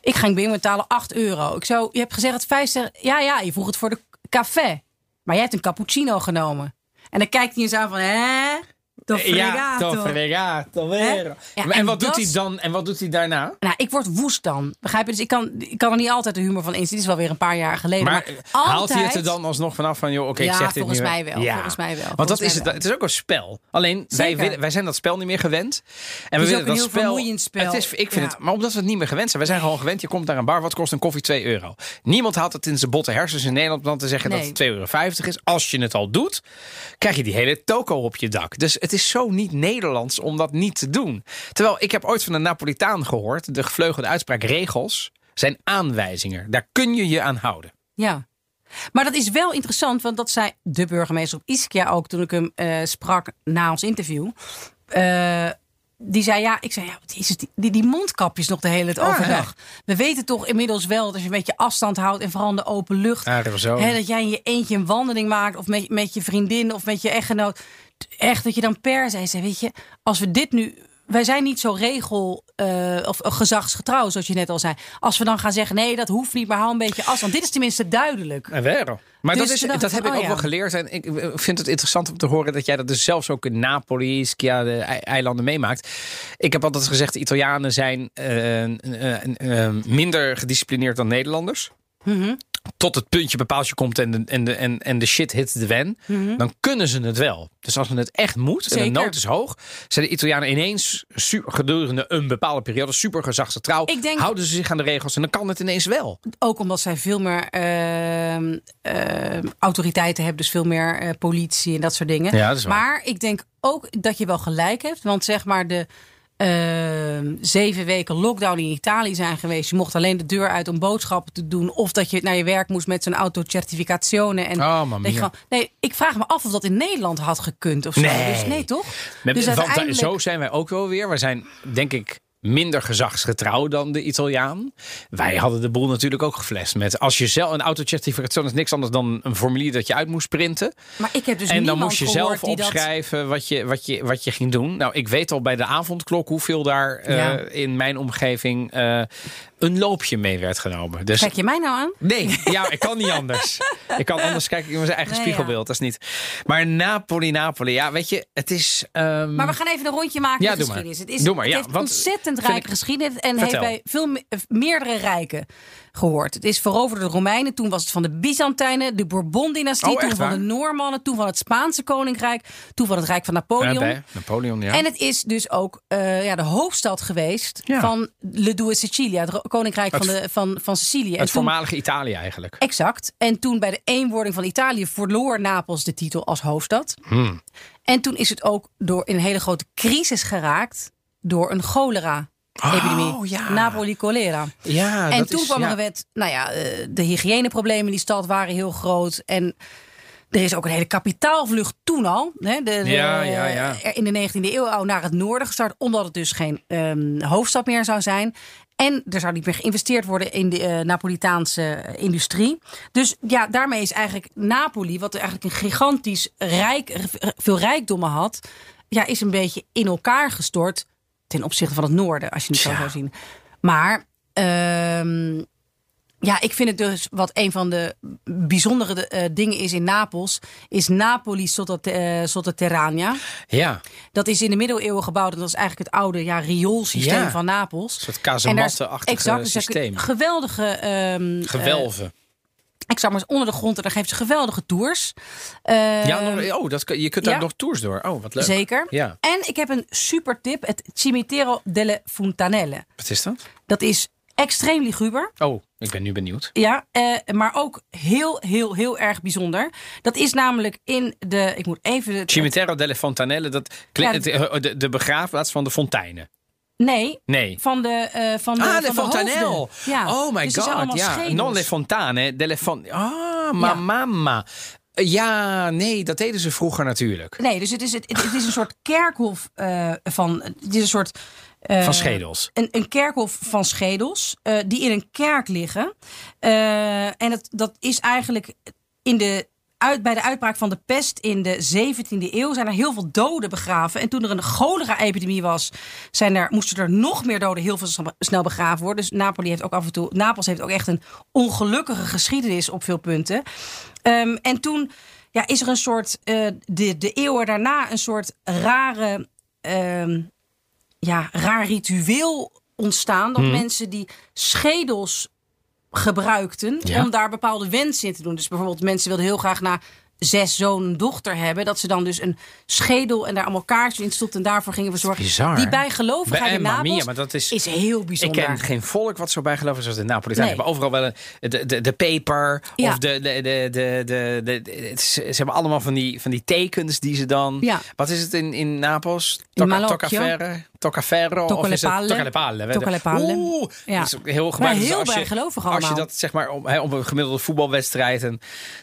Ik ging binnen betalen 8 euro. Ik zo, je hebt gezegd dat 50. Ja, ja, je vroeg het voor de café. Maar jij hebt een cappuccino genomen. En dan kijkt hij eens aan van, hè? Toch fregato. fregato, vero. Ja, en, en wat doet hij dan? En wat doet hij daarna? Nou, ik word woest dan. Begrijp je? Dus ik kan, ik kan er niet altijd de humor van inzien. Dit is wel weer een paar jaar geleden. Maar, Maar, altijd... haalt hij het er dan alsnog vanaf van, joh, oké, ik Ja, zeg dit volgens mij wel, volgens mij wel, Want volgens dat is het, het is ook een spel. Alleen, wij, Zeker. wij zijn dat spel niet meer gewend. En we is willen ook een dat heel spel, vermoeiend spel. Het is, ik vind Ja. het, maar omdat we het niet meer gewend zijn. Wij zijn gewoon gewend, je komt naar een bar, wat kost een koffie? 2 euro. Niemand haalt het in zijn botte hersens in Nederland om dan te zeggen dat het 2,50 euro is. Als je het al doet, krijg je die hele toko op je dak. Dus het is zo niet Nederlands om dat niet te doen. Terwijl, ik heb ooit van een Napolitaan gehoord, de gevleugelde uitspraak, regels zijn aanwijzingen. Daar kun je je aan houden. Ja. Maar dat is wel interessant, want dat zei de burgemeester op Ischia ook toen ik hem eh, sprak na ons interview. Eh, die zei ja, ik zei ja, wat is het, die, die, mondkapjes nog de hele tijd Ah, overdag. We weten toch inmiddels wel dat als je een beetje afstand houdt en vooral in de open lucht, Ah, dat hè, dat jij in je eentje een wandeling maakt of met, met je vriendin of met je echtgenoot. Echt dat je dan per se zei, weet je, als we dit nu. Wij zijn niet zo regel eh, of gezagsgetrouw, zoals je net al zei. Als we dan gaan zeggen, nee, dat hoeft niet, maar hou een beetje afstand. Dit is tenminste duidelijk. En vero. Maar Dus dat, is, dat heb ik oh ook ja. wel geleerd. En ik eh, vind het interessant om te horen dat jij dat dus zelfs ook in Napoli, de ei- eilanden meemaakt. Ik heb altijd gezegd, de Italianen zijn eh, eh, eh, minder gedisciplineerd dan Nederlanders. Mhm. Tot het puntje bepaaldje komt en de, en, de, en, en de shit hit de van, dan kunnen ze het wel. Dus als het echt moet en Mhm. De nood is hoog, zijn de Italianen ineens su- gedurende een bepaalde periode super gezagsgetrouw. Ik denk- Houden ze zich aan de regels en dan kan het ineens wel. Ook omdat zij veel meer ehm, ehm, autoriteiten hebben, dus veel meer eh, politie en dat soort dingen. Ja, dat is waar. Maar ik denk ook dat je wel gelijk hebt, want zeg maar de zeven weken lockdown in Italië zijn geweest. Je mocht alleen de deur uit om boodschappen te doen, of dat je naar je werk moest met zo'n autocertificazione. En Oh, gewoon- nee, ik vraag me af of dat in Nederland had gekund of zo. Nee. Dus nee, toch? Met, dus uiteindelijk. zo zijn wij ook wel weer. We zijn, denk ik, minder gezagsgetrouw dan de Italiaan. Wij hadden de boel natuurlijk ook geflest met als je zelf een autocertificatie is niks anders dan een formulier dat je uit moest printen. Maar ik heb dus en dan moest je zelf dat- opschrijven wat, je, wat, je, wat je ging doen. Nou, ik weet al bij de avondklok hoeveel daar eh, in mijn omgeving eh, een loopje mee werd genomen. Dus Kijk je mij nou aan? Nee, ja, ik kan niet anders. Ik kan anders kijken in mijn eigen Nee, spiegelbeeld. Dat is niet. Maar Napoli, Napoli. Ja, weet je, het is. ehm, Maar we gaan even een rondje maken Ja, doe maar. Het, is, Doe maar, het ja, want ontzettend vind rijke geschiedenis en Vertel. heeft bij veel me- eh, meerdere rijken gehoord. Het is veroverd door de Romeinen, toen was het van de Byzantijnen, de Bourbon-dynastie, Oh, toen van waar? de Noormannen, toen van het Spaanse koninkrijk, toen van het Rijk van Napoleon. Napoleon, ja. En het is dus ook eh, ja, de hoofdstad geweest Ja. van Le Due Sicilia, het koninkrijk Het- van, de, van, van Sicilië. En het toen- voormalige Italië eigenlijk. Exact. En toen bij de eenwording van Italië verloor Napels de titel als hoofdstad. Hmm. En toen is het ook door in een hele grote crisis geraakt door een cholera-epidemie. Oh, ja. Napoli cholera. Ja, en toen is, kwam er een wet. Nou ja, eh, de hygiëneproblemen in die stad waren heel groot. En er is ook een hele kapitaalvlucht toen al. Hè, de, de- Ja, ja, ja. er In de 19e eeuw al naar het noorden gestart. Omdat het dus geen ehm, hoofdstad meer zou zijn. En er zou niet meer geïnvesteerd worden in de eh, Napolitaanse industrie. Dus ja, daarmee is eigenlijk Napoli, wat eigenlijk een gigantisch rijk, veel rijkdommen had, ja, is een beetje in elkaar gestort ten opzichte van het noorden, als je het zo zou zien. Maar ehm, ja, ik vind het dus wat een van de bijzondere eh, dingen is in Napels, is Napoli Sottote- eh. Ja, Dat is in de middeleeuwen gebouwd en dat is eigenlijk het oude ja, rioolsysteem Ja. van Napels. een soort kazematten-achtige exact, dus systeem. Geweldige ehm, Gewelven. Ik zou maar eens onder de grond en daar geven ze geweldige tours. Eh, ja, nog, oh, dat, je kunt daar ja. nog tours door. Oh, wat leuk. Zeker. Ja. En ik heb een super tip: het Cimitero delle Fontanelle. Wat is dat? Dat is extreem liguber. Oh, ik ben nu benieuwd. Ja, eh, maar ook heel, heel, heel erg bijzonder. Dat is namelijk in de. Ik moet even. het- Cimitero delle Fontanelle, dat klinkt, Ja, eh, de, de begraafplaats van de fonteinen. Nee. Nee. Van de, eh van de, Ah, van de Fontanelle. hoofden. Ja. Oh my Dus god. Ja. schedels. Non le fontane, delle fon... Ah, ma Ja. mamma. Ja, nee, dat deden ze vroeger natuurlijk. Nee, dus het is, het, het is een soort kerkhof eh, van. Het is een soort. eh, Van schedels. Een, een kerkhof van schedels eh, die in een kerk liggen. Eh, en dat, dat is eigenlijk in de, uit, bij de uitbraak van de pest in de 17e eeuw zijn er heel veel doden begraven. En toen er een cholera-epidemie was, zijn er, moesten er nog meer doden heel veel snel- begraven worden. Dus Napoli heeft ook af en toe, Napels heeft ook echt een ongelukkige geschiedenis op veel punten. Ehm, en toen ja, is er een soort, eh, de, de eeuwen daarna, een soort rare ehm, ja, raar ritueel ontstaan. Dat mensen die schedels gebruikten Ja. om daar bepaalde wensen in te doen. Dus bijvoorbeeld mensen wilden heel graag na zes zoon en dochter hebben. Dat ze dan dus een schedel en daar allemaal kaartjes in stopten. En daarvoor gingen we zorgen. bizar. Die bijgelovigheid Bij- in Napels mia, maar dat is- heel Ik bijzonder. ken geen volk wat zo bijgeloven is als de Napolitanen. Nee. hebben overal wel een, de, de, de peper. Ja. Of de, de, de, de, de, is- ze hebben allemaal van die, van die tekens die ze dan... Ja. Wat is het in, in Napels? In Malocchio. Toccaferro? Of le is het palle. Tocca le palle? Tocca le palle. Oeh, Ja. dat is heel gebruikelijk. heel Dus als je- Als je dat zeg maar op, hè, op een gemiddelde voetbalwedstrijd... en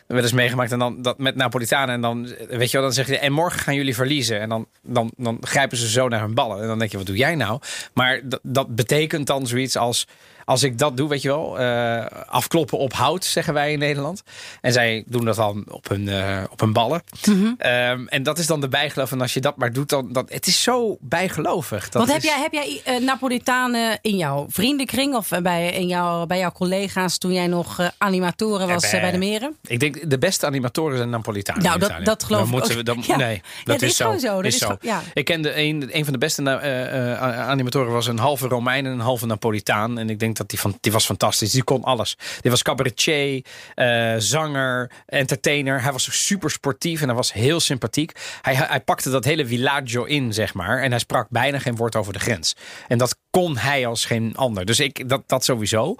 we eens meegemaakt en dan dat met Napolitanen... en dan, weet je wel, dan zeg je... en morgen gaan jullie verliezen. En dan, dan, dan grijpen ze zo naar hun ballen. En dan denk je, wat doe jij nou? Maar dat, dat betekent dan zoiets als... Als ik dat doe, weet je wel, eh, afkloppen op hout, zeggen wij in Nederland. En zij doen dat dan op hun, eh, op hun ballen. Mhm. Ehm, en dat is dan de bijgeloof. En als je dat maar doet, dan... dan het is zo bijgelovig. Dat Want heb jij, heb jij eh, Napolitanen in jouw vriendenkring of bij, in jouw, bij jouw collega's toen jij nog animatoren was bij de meren? Ik denk de beste animatoren zijn Napolitanen. Nou, dat- dat geloof Dan ik moeten ook. we- dan- Ja. Nee, dat dat is zo. Dat Is is zo. ja. Ik kende een, een van de beste animatoren was een halve Romein en een halve Napolitaan. En ik denk dat die, van, die was fantastisch. Die kon alles. Die was cabaretier, eh, zanger, entertainer. Hij was super sportief en hij was heel sympathiek. Hij, hij pakte dat hele villaggio in, zeg maar. En hij sprak bijna geen woord over de grens. En dat kon hij als geen ander. Dus ik, dat, dat sowieso.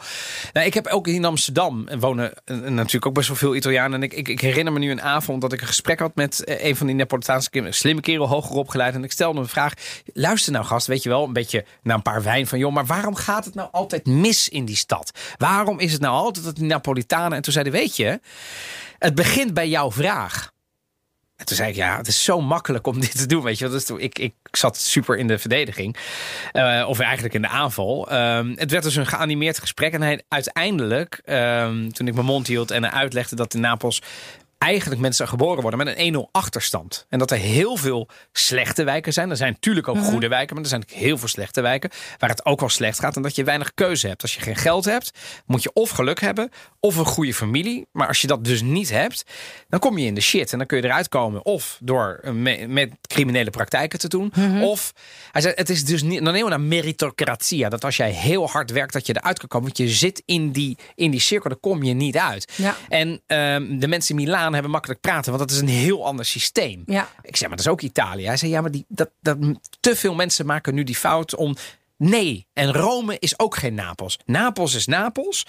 Nou, ik heb ook in Amsterdam wonen eh, natuurlijk ook best wel veel Italianen. En ik, ik, herinner me nu een avond dat ik een gesprek had met eh, een van die Napolitaanse kinderen. Slimme kerel, hoger opgeleid. En ik stelde hem een vraag. Luister nou gast, weet je wel, een beetje na een paar wijn van... joh, maar waarom gaat het nou altijd mis in die stad? Waarom is het nou altijd dat die Napolitanen... En toen zei hij, weet je, het begint bij jouw vraag. En toen zei ik, ja, het is zo makkelijk om dit te doen. Weet je, dus toen, ik, ik zat super in de verdediging. Eh, of eigenlijk in de aanval. Ehm, het werd dus een geanimeerd gesprek. En hij uiteindelijk, ehm, toen ik mijn mond hield en uitlegde dat in Napels eigenlijk mensen geboren worden met een 1-0 achterstand. En dat er heel veel slechte wijken zijn. Er zijn natuurlijk ook goede wijken, maar er zijn ook heel veel slechte wijken waar het ook wel slecht gaat en dat je weinig keuze hebt. Als je geen geld hebt, moet je of geluk hebben of een goede familie. Maar als je dat dus niet hebt, dan kom je in de shit en dan kun je eruit komen of door eh, me- met criminele praktijken te doen, of hij zei het is dus niet dan helemaal naar meritocratia dat als jij heel hard werkt dat je eruit kan komen, want je zit in die in die cirkel, dan kom je niet uit. Ja. En ehm, de mensen in Milaan hebben makkelijk praten, want dat is een heel ander systeem. Ja. Ik zeg, maar dat is ook Italië. Hij zei, ja, maar die, dat, dat, te veel mensen maken nu die fout om... Nee, en Rome is ook geen Napels. Napels is Napels.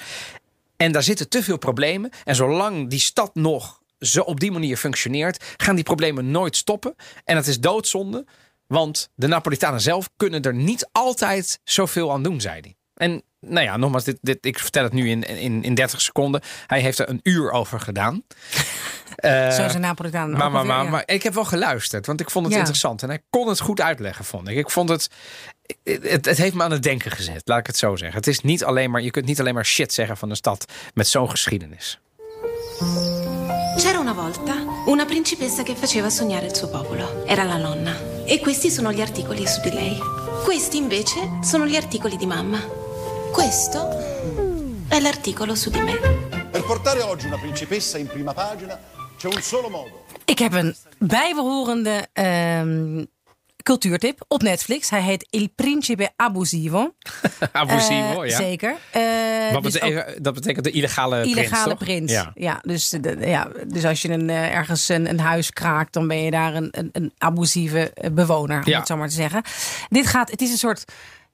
En daar zitten te veel problemen. En zolang die stad nog zo op die manier functioneert... gaan die problemen nooit stoppen. En dat is doodzonde. Want de Napolitanen zelf kunnen er niet altijd zoveel aan doen, zei hij. En nou ja, nogmaals, dit, dit, ik vertel het nu in, in, in 30 seconden. Hij heeft er een uur over gedaan. Eh, Zo zijn Napolitanen maar, maar, maar, ja. maar ik heb wel geluisterd, want ik vond het Ja. interessant. En hij kon het goed uitleggen, vond ik. Ik vond het, het... Het heeft me aan het denken gezet, laat ik het zo zeggen. Het is niet alleen maar, je kunt niet alleen maar shit zeggen van een stad met zo'n geschiedenis. C'era una volta una principessa che faceva sognare il suo popolo. Era la nonna. E questi sono gli articoli su di lei. Questi invece sono gli articoli di mamma. Questo è l'articolo su di me. Per portare oggi una principessa in prima pagina c'è un solo modo. Ik heb een bijbehorende ehm, cultuurtip op Netflix. Hij heet Il Principe Abusivo. Abusivo, Eh, ja. Zeker. Eh, Wat dus ook betekent, dat betekent de illegale, prins, illegale prins. Ja. Ja. dus, de- ja, dus als je een, eh, ergens een, een huis kraakt, dan ben je daar een, een, een abusieve eh, bewoner, om Ja. het zo maar te zeggen. Dit gaat, het is een soort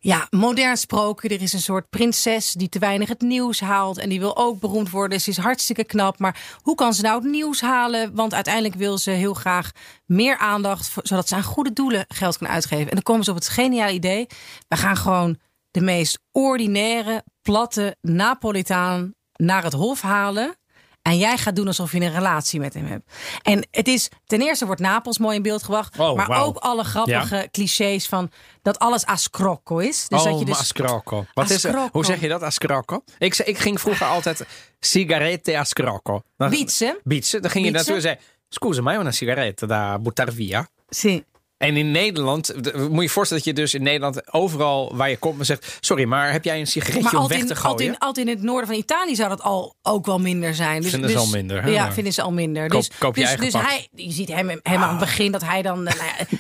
ja, modern sprookje. Er is een soort prinses die te weinig het nieuws haalt. En die wil ook beroemd worden. Ze is hartstikke knap. Maar hoe kan ze nou het nieuws halen? Want uiteindelijk wil ze heel graag meer aandacht. Zodat ze aan goede doelen geld kan uitgeven. En dan komen ze op het geniale idee. We gaan gewoon de meest ordinaire, platte Napolitaan naar het hof halen. En jij gaat doen alsof je een relatie met hem hebt. En het is, ten eerste wordt Napels mooi in beeld gebracht. Oh, maar ook alle grappige clichés van dat alles ascrocco is. Dus oh, dat je dus, ascrocco. Wat is, Ascrocco. hoe zeg je dat, ascrocco? Ik, ik ging vroeger altijd sigarette ascrocco. Bietsen. Bietsen. Dan ging je naartoe en zei... Scusa, mai una sigaretta da buttare via. Sì. En in Nederland, moet je je voorstellen dat je dus in Nederland overal waar je komt, maar zegt: Sorry, maar heb jij een sigaretje Maar om weg in, te gooien? altijd, in, altijd in het noorden van Italië zou dat al ook wel minder zijn. Dus, Vinden ze dus- al minder, hè? Ja, vinden ze al minder. Koop- dus koop je dus, dus hij, je ziet hem, hem aan het begin dat hij dan. eh,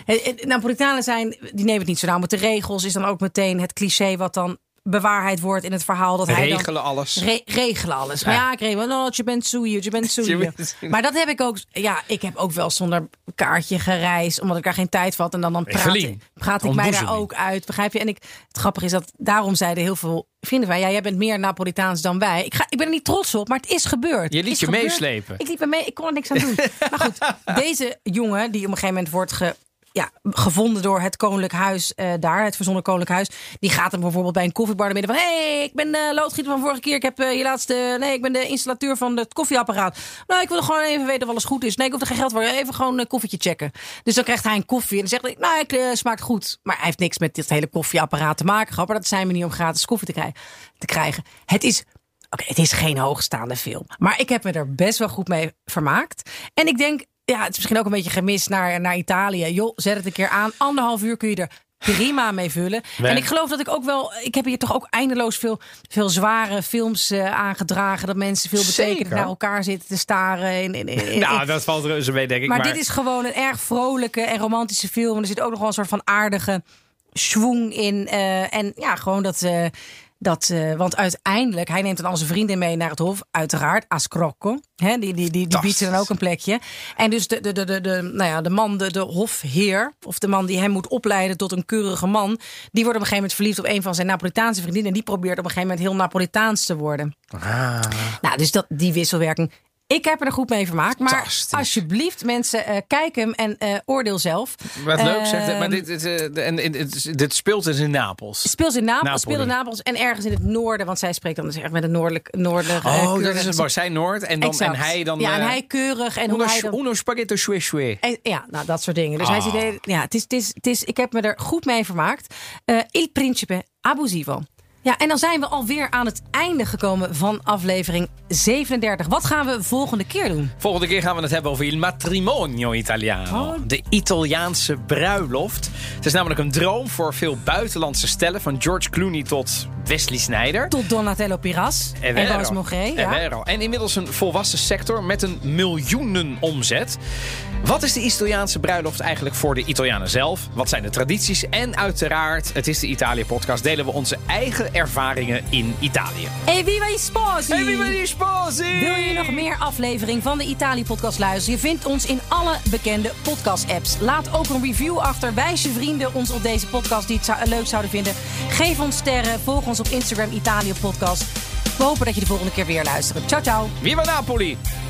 Nou ja, Napolitanen zijn, die nemen het niet zo nauw met de regels. Is dan ook meteen het cliché wat dan bewaarheid wordt in het verhaal. Dat hij Regelen alles. Re- regelen alles. Maar Ja. ja, ik regel. No, je bent soeie, je bent soeie. Maar dat heb ik ook. Ja, ik heb ook wel zonder kaartje gereisd, omdat ik daar geen tijd had. En dan, dan praat, ik mij daar ook uit. Begrijp je? En ik, het grappige is dat daarom zeiden heel veel vrienden van, ja, jij bent meer Napolitaans dan wij. Ik, ga, ik ben er niet trots op, maar het is gebeurd. Je liet is je gebeurd. meeslepen. Ik liep er mee. Ik kon er niks aan doen. maar goed, deze jongen die op een gegeven moment wordt ge, ja, gevonden door het koninklijk huis eh, daar, het verzonnen koninklijk huis. Die gaat hem bijvoorbeeld bij een koffiebar naar binnen van... hey, ik ben de loodgieter van vorige keer. Ik heb eh, je laatste... Nee, ik ben de installateur van het koffieapparaat. Nou, ik wil gewoon even weten of alles goed is. Nee, ik hoef er geen geld voor. Even gewoon een koffietje checken. Dus dan krijgt hij een koffie en dan zegt hij... Nou, eh, smaakt goed. Maar hij heeft niks met dit hele koffieapparaat te maken. Maar dat zijn manier om gratis koffie te, krijgen. te krijgen. Het is... Oké, het is geen hoogstaande film. Maar ik heb me er best wel goed mee vermaakt. En ik denk, ja, het is misschien ook een beetje gemist naar, naar Italië. Joh, zet het een keer aan. Anderhalf uur kun je er prima mee vullen. Nee. En ik geloof dat ik ook wel... Ik heb hier toch ook eindeloos veel, veel zware films eh, aangedragen. Dat mensen veel betekenen naar elkaar zitten te staren. In, Nou, dat valt reuze mee, denk ik. maar, dit is gewoon een erg vrolijke en romantische film. En er zit ook nog wel een soort van aardige schwung in. eh, en ja, gewoon dat. eh, dat eh, want uiteindelijk, hij neemt dan al zijn vrienden mee naar het hof, uiteraard, Ascrocco. Hè, die, die, die, die biedt ze dan ook een plekje. En dus de, de, de, de, de, nou ja, de man, de, de hofheer, of de man die hem moet opleiden tot een keurige man, die wordt op een gegeven moment verliefd op een van zijn Napolitaanse vriendinnen. En die probeert op een gegeven moment heel Napolitaans te worden. Nou, dus dat, die wisselwerking Ik heb er een goed mee vermaakt. Maar alsjeblieft, mensen, eh, kijk hem en eh, oordeel zelf. Wat leuk zegt het. Maar dit, dit, eh, dit, dit speelt dus in Napels. Speelt in Napels, speelt in Napels en ergens in het noorden. Want zij spreekt dan dus echt met een noordelijk, noordelijk eh, Oh, dat is het mooi. Zij Noord en, dan, en hij dan... Ja, en eh, hij keurig. En hoe uno, hij dan... uno spaghetto shue shue. En- ja, nou, dat soort dingen. Dus hij Ah. zit ja, het is, het, is, het is, ik heb me er goed mee vermaakt. Eh Il Principe Abusivo. Ja, en dan zijn we alweer aan het einde gekomen van aflevering 37. Wat gaan we volgende keer doen? Volgende keer gaan we het hebben over il matrimonio italiano. Oh. De Italiaanse bruiloft. Het is namelijk een droom voor veel buitenlandse stellen. Van George Clooney tot Wesley Sneijder. Tot Donatello Piras en. È Ja. En inmiddels een volwassen sector met een miljoenen omzet. Wat is de Italiaanse bruiloft eigenlijk voor de Italianen zelf? Wat zijn de tradities? En uiteraard, het is de Italië-podcast, delen we onze eigen ervaringen in Italië. E viva gli sposi! Hey, viva gli sposi! Wil je nog meer aflevering van de Italië-podcast luisteren? Je vindt ons in alle bekende podcast-apps. Laat ook een review achter. Wijs je vrienden ons op deze podcast die het zou- leuk zouden vinden. Geef ons sterren. Volg ons op Instagram Italië-podcast. We hopen dat je de volgende keer weer luistert. Ciao, ciao. Viva Napoli!